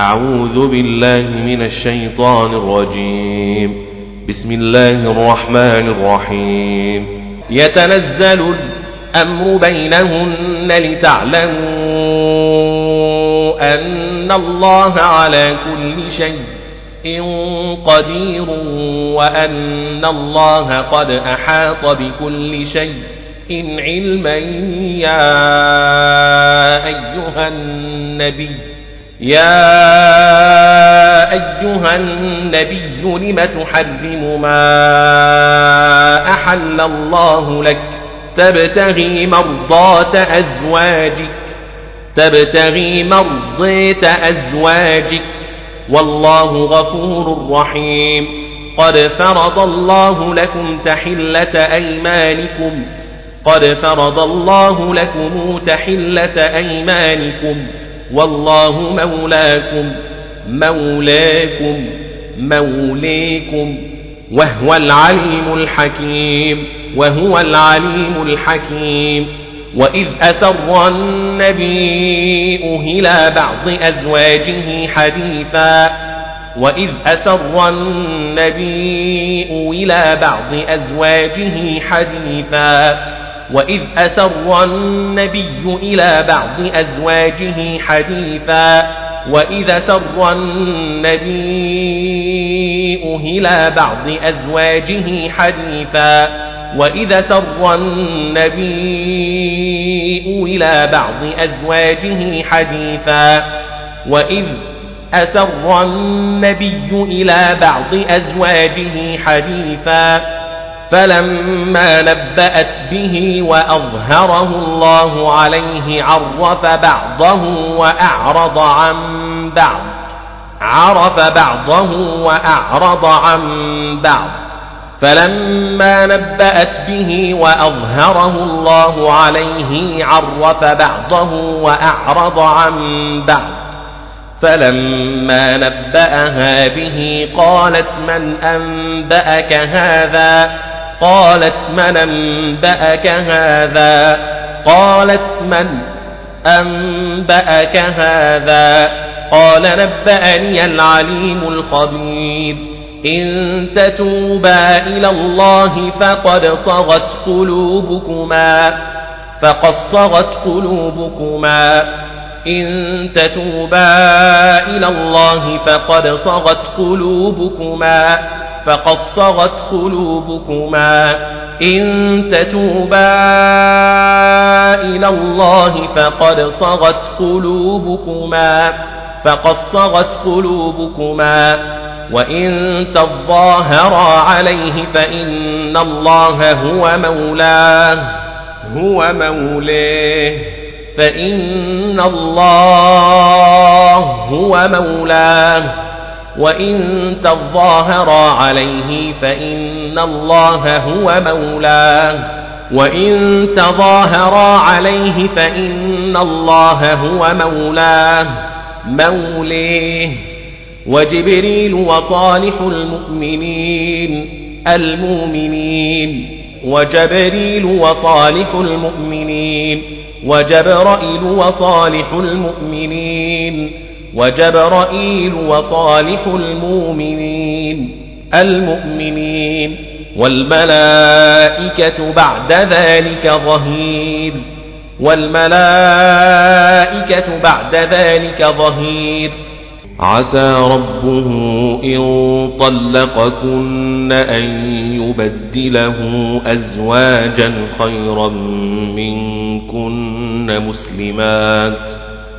أعوذ بالله من الشيطان الرجيم. بسم الله الرحمن الرحيم. يتنزل الأمر بينهن لتعلموا أن الله على كل شيء قدير وأن الله قد أحاط بكل شيء. علما يا أيها النبي يا أيها النبي لم تحرم ما أحل الله لك؟ تبتغي مرضات أزواجك تبتغي مرضية أزواجك والله غفور رحيم. قد فرض الله لكم تحلة أيمانكم قد فرض الله لكم تحلة أيمانكم والله مولاكم مولاكم موليكم وهو العليم الحكيم وهو العليم الحكيم. وإذ أسر النبي إلى بعض أزواجه حديثا وإذ أسر النبي إلى بعض أزواجه حديثا. وإذ أسر النبي إلى بعض أزواجه حديثا وإذا سر النبي إلى بعض أزواجه حديثا وإذا سر النبي إلى بعض أزواجه حديثا وإذ أسر النبي إلى بعض أزواجه حديثا فلما نبأت به وأظهره الله عليه عرف بعضه وأعرض عن بعض. عرف بعضه وأعرض عن بعض. فلما نبأت به وأظهره الله عليه عرف بعضه وأعرض عن بعض. فلما نبأها به قالت من أنبأك هذا؟ قالت من أنبأك هذا؟ قالت من أنبأك هذا؟ قال نبأني العليم الخبير. إن تتوبا إلى الله فقد صغت قلوبكما فقد صغت قلوبكما. إن تتوبا إلى الله فقد صغت قلوبكما. فقد صغت قلوبكما إن تتوبا إلى الله فقد صغت قلوبكما فقد صغت قلوبكما وإن تظاهرا عليه فإن الله هو مولاه هو مولاه فإن الله هو مولاه. وإن تظاهرا عليه فإن الله هو مولاه. وإن تظاهرا عليه فإن الله هو مولاه. موليه. وجبريل وصالح المؤمنين المؤمنين. وجبريل وصالح المؤمنين. وجبرائيل وصالح المؤمنين. وجبرائيل وصالح المؤمنين المؤمنين والملائكة بعد ذلك ظهير والملائكة بعد ذلك ظهير عسى ربه إن طلقكن أن يبدله أزواجا خيرا منكن مسلمات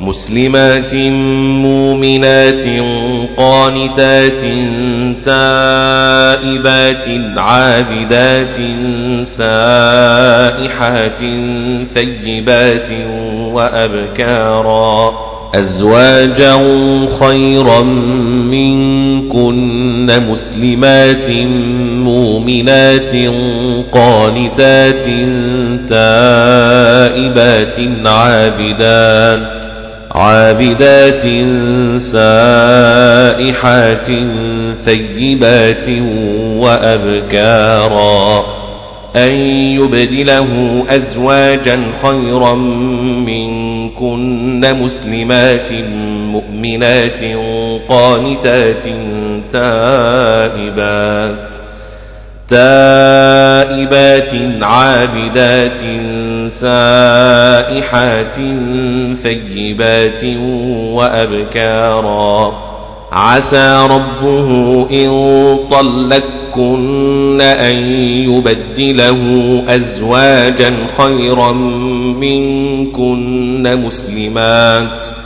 مسلمات مؤمنات قانتات تائبات عابدات سائحات ثيبات وأبكارا أزواجا خيرا منكن مسلمات مؤمنات قانتات تائبات عابدات عابدات سائحات ثيبات وأبكارا أن يبدله أزواجا خيرا منكن مسلمات مؤمنات قانتات تائبات تائبات عابدات سائحات ثيبات وأبكارا. عسى ربه إن طلقكن أن يبدله أزواجا خيرا منكن مسلمات.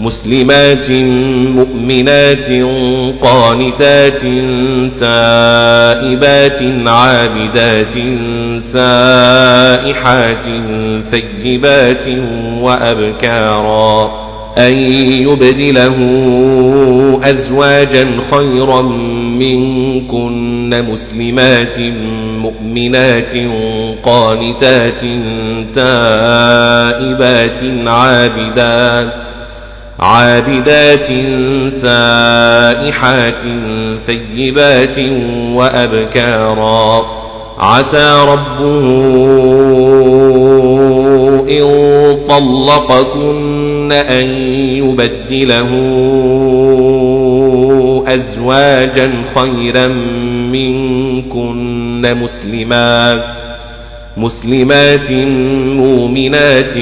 مسلمات مؤمنات قانتات تائبات عابدات سائحات ثيبات وأبكارا أن يبدله أزواجا خيرا منكن مسلمات مؤمنات قانتات تائبات عابدات عابدات سائحات ثيبات وأبكارا. عسى ربه إن طلقكن أن يبدله أزواجا خيرا منكن مسلمات. مسلمات مؤمنات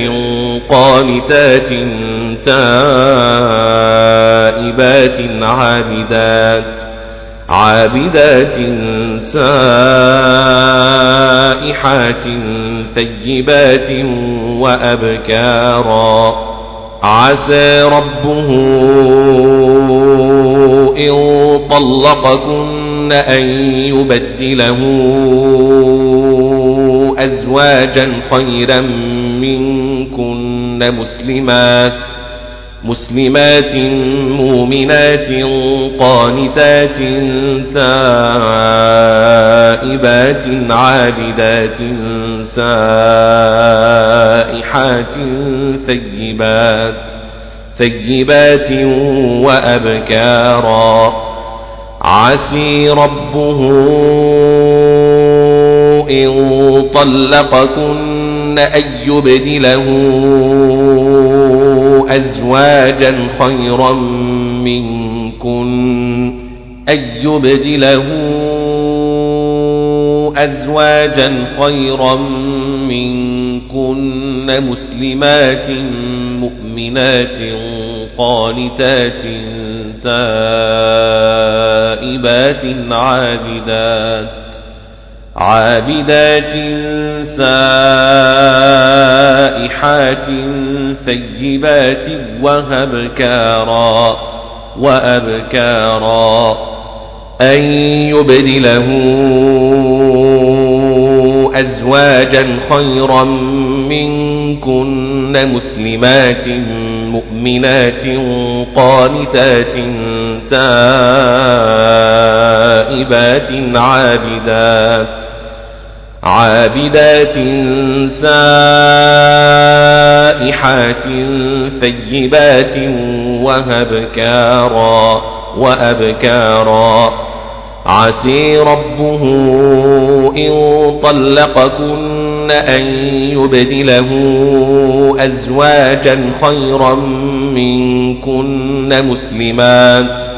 قانتات تائبات عابدات عابدات سائحات ثيبات وأبكارا عسى ربه إن طلقكن أن يبدله أزواجا خيرا منكن مسلمات مسلمات مؤمنات قانتات تائبات عابدات سائحات ثيبات ثيبات وأبكارا. عسي ربه إن طلقكن أن يبدله أزواجا خيرا منكن أن يبدله أزواجا خيرا منكن مسلمات مؤمنات قانتات تائبات عابدات عابدات سائحات ثيبات وهبكارا وأبكارا أن يبدله أزواجا خيرا منكن مسلمات مؤمنات قانتات تائبات عابدات عابدات سائحات ثيبات وهبكارا وأبكارا. عسي ربه إن طلقكن أن يبدله أزواجا خيرا منكن مسلمات.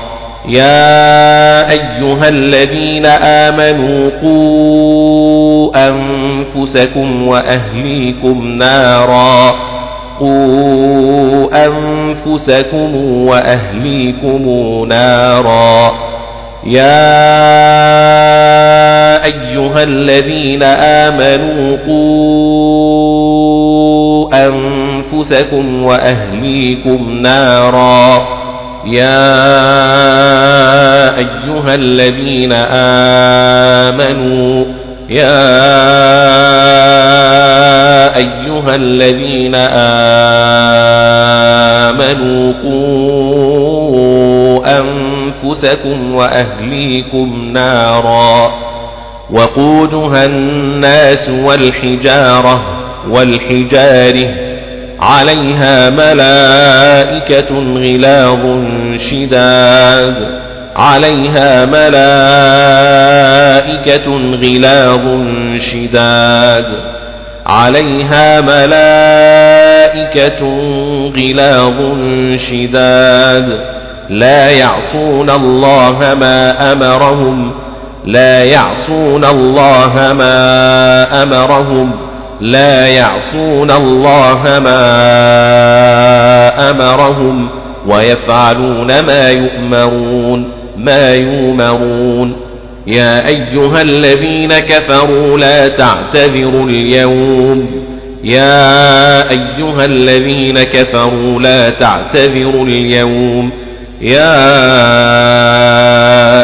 يا أيها الذين آمنوا قوا أنفسكم وأهليكم نارا. قوا أنفسكم وأهليكم نارا. يا أيها الذين آمنوا قوا أنفسكم وأهليكم نارا. يا أيها الذين آمنوا يا أيها الذين آمنوا قوا أنفسكم وأهليكم نارا وقودها الناس والحجارة والحجارة عليها ملائكة غلاظ شداد. عليها ملائكة غلاظ شداد. عليها ملائكة غلاظ شداد. لا يعصون الله ما أمرهم. لا يعصون الله ما أمرهم. لا يعصون الله ما أمرهم ويفعلون ما يؤمرون ما يؤمرون يا أيها الذين كفروا لا تعتذروا اليوم. يا أيها الذين كفروا لا تعتذروا اليوم. يا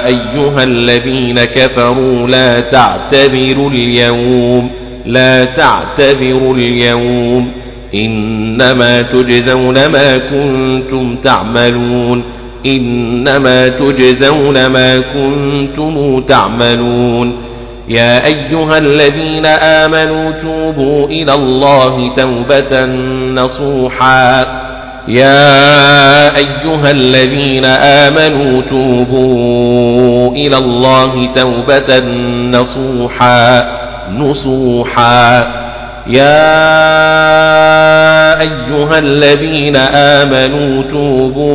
أيها الذين كفروا لا تعتذروا اليوم. لا تعتذروا اليوم إنما تجزون ما كنتم تعملون إنما تجزون ما كنتم تعملون يا أيها الذين آمنوا توبوا إلى الله توبة نصوحا يا أيها الذين آمنوا توبوا إلى الله توبة نصوحا نصوحا. يا أيها الذين آمنوا توبوا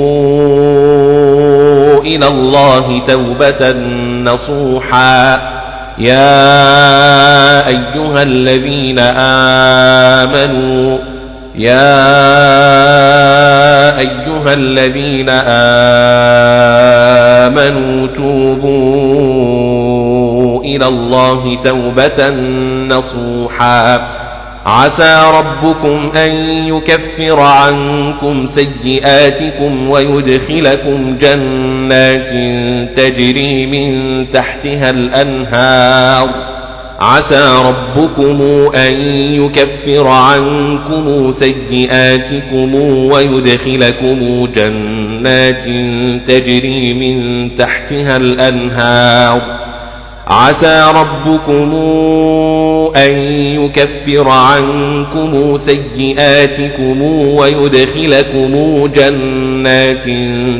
إلى الله توبة نصوحا. يا أيها الذين آمنوا يا أيها الذين آمنوا توبوا إلى الله توبة نصوحا. عسى ربكم أن يكفر عنكم سيئاتكم ويدخلكم جنات تجري من تحتها الأنهار. عسى ربكم أن يكفر عنكم سيئاتكم ويدخلكم جنات تجري من تحتها الأنهار. عسى ربكم أن يكفر عنكم سيئاتكم ويدخلكم جنات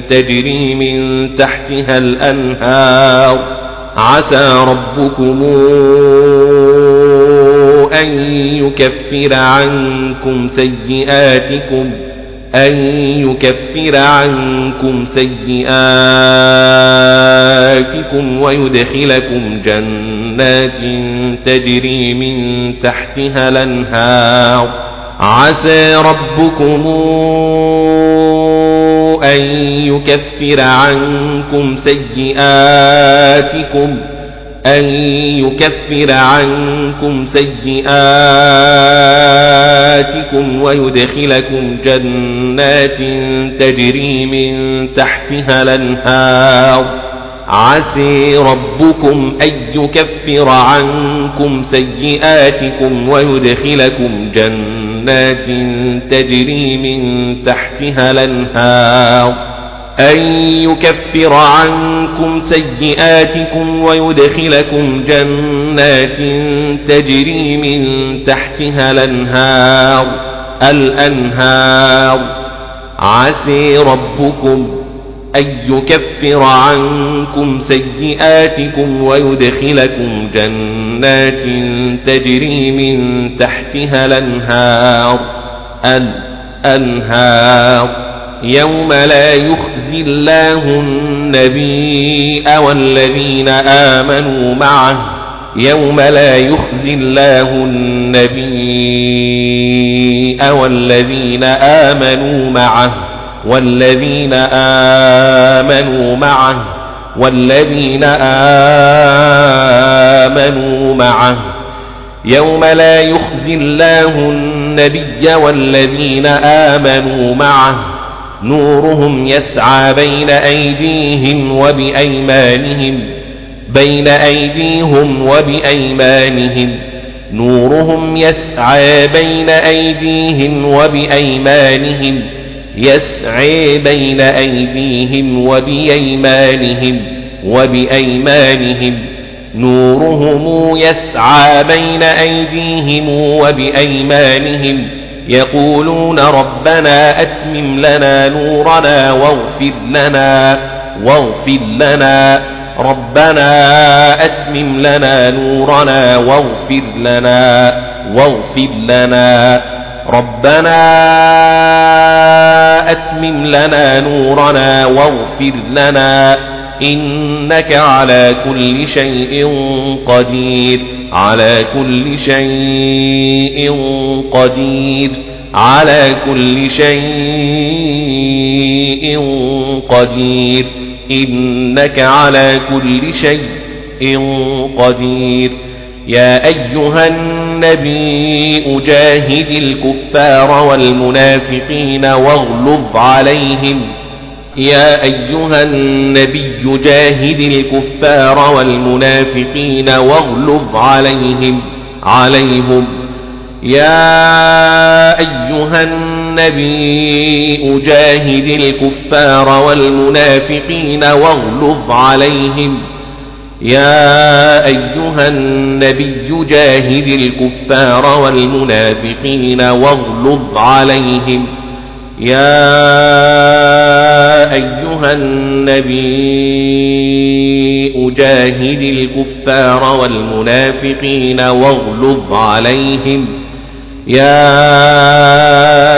تجري من تحتها الأنهار. عسى ربكم أن يكفر عنكم سيئاتكم أن يكفر عنكم سيئاتكم ويدخلكم جنات تجري من تحتها الأنهار. عسى ربكم أن يكفر عنكم سيئاتكم. أن يكفر عنكم سيئاتكم ويدخلكم جنات تجري من تحتها الأنهار. عسي ربكم أن يكفر عنكم سيئاتكم ويدخلكم جنات تجري من تحتها الأنهار. أن يكفر عنكم سيئاتكم ويدخلكم جنات تجري من تحتها الأنهار الأنهار عسي ربكم أن يكفر عنكم سيئاتكم ويدخلكم جنات تجري من تحتها الأنهار أنهار يوم لا يخزي الله النبي والذين آمنوا معه يوم لا يخزي الله النبي والذين آمنوا معه والذين آمنوا معه والذين آمنوا معه يوم لا يخزي الله النبي والذين آمنوا معه نورهم يسعى بين أيديهم وبأيمانهم بين أيديهم وبأيمانهم. نورهم يسعى بين أيديهم وبأيمانهم يسعى بين أيديهم وبأيمانهم وبأيمانهم. نورهم يسعى بين أيديهم وبأيمانهم. يقولون ربنا أتمم لنا نورنا واغفر لنا واغفر لنا. ربنا أتمم لنا نورنا واغفر لنا واغفر لنا. ربنا أتمم لنا نورنا واغفر لنا. إنك على كل شيء قدير على كل شيء قدير على كل شيء قدير إنك على كل شيء قدير. يا أيها النبي أجاهد الكفار والمنافقين واغلظ عليهم. يا أيها النبي جاهد الكفار والمنافقين واغلظ عليهم عليهم. يا أيها النبي أجاهد الكفار والمنافقين واغلظ عليهم. يا أيها النبي جاهد الكفار والمنافقين واغلظ عليهم. يا أيها النبي أجاهد الكفار والمنافقين واغلظ عليهم. يا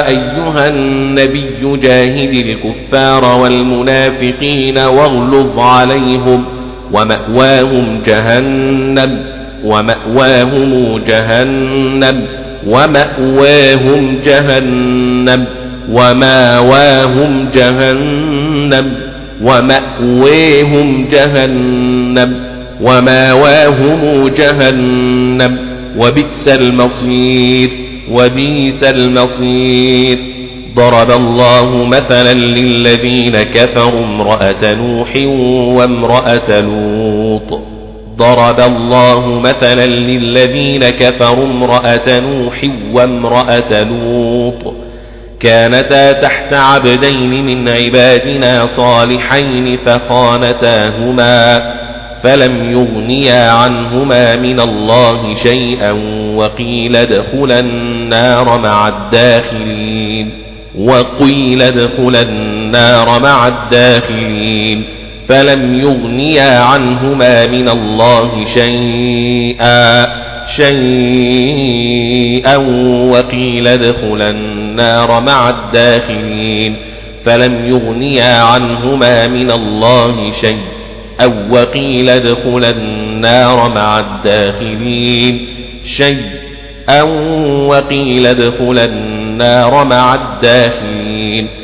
أيها النبي جاهد الكفار والمنافقين واغلظ عليهم ومأواهم جهنم ومأواهم جهنم ومأواهم جهنم. وماواهم جهنم ومأويهم جهنم وماواهم جهنم وبئس المصير وبئس المصير ضرب الله مثلا للذين كفروا امرأة نوح وامرأة لوط ضرب الله مثلا للذين كفروا امرأة نوح وامرأة لوط كانتا تحت عبدين من عبادنا صالحين فخانتاهما فلم يغنيا عنهما من الله شيئا وقيل ادخلا النار مع الداخلين وقيل ادخلا النار مع الداخلين فلم يغنيا عنهما من الله شيئا شيئا وقيل ادخلا النار مع الداخلين فلم يغنيا عنهما من الله شيء أو وقيل ادخلا النار مع الداخلين شيء أو وقيل ادخلا النار مع الداخلين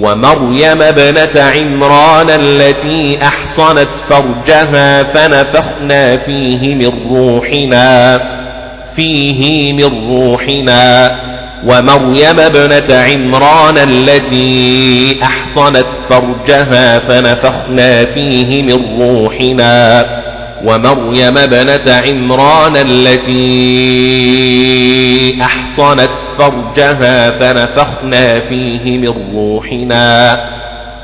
ومريم ابنة عمران التي أحصنت فرجها فنفخنا فيه من روحنا فيه من روحنا. ومريم ابنة عمران التي أحصنت فرجها فنفخنا فيه من روحنا. ومريم ابنة عمران التي أحصنت فرجها فنفخنا فيه من روحنا.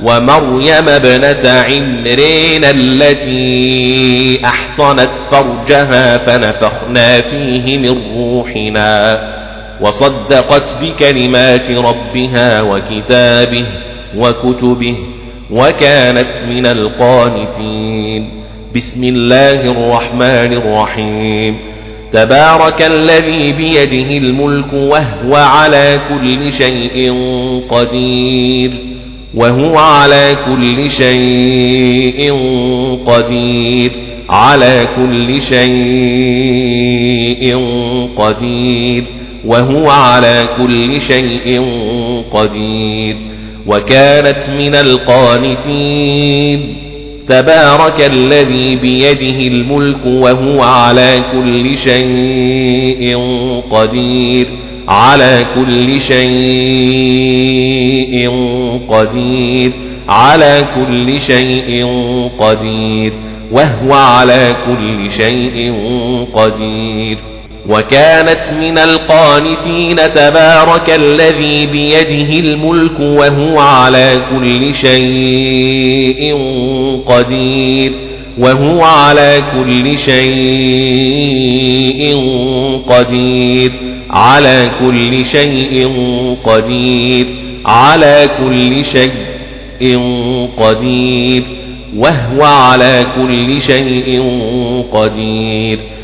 ومريم ابنة عمرين التي أحصنت فرجها فنفخنا فيه من روحنا. وصدقت بكلمات ربها وكتابه وكتبه وكانت من القانتين. بسم الله الرحمن الرحيم. تبارك الذي بيده الملك وهو على كل شيء قدير. وهو على كل شيء قدير. على كل شيء قدير. وهو على كل شيء قدير. وكانت من القانتين. تبارك الذي بيده الملك وهو على كل شيء قدير. على كل شيء قدير. على كل شيء قدير. وهو على كل شيء قدير. وكانت من القانتين تبارك الذي بيده الملك وهو على كل شيء قدير وهو على كل شيء قدير على كل شيء قدير على كل شيء قدير وهو على كل شيء قدير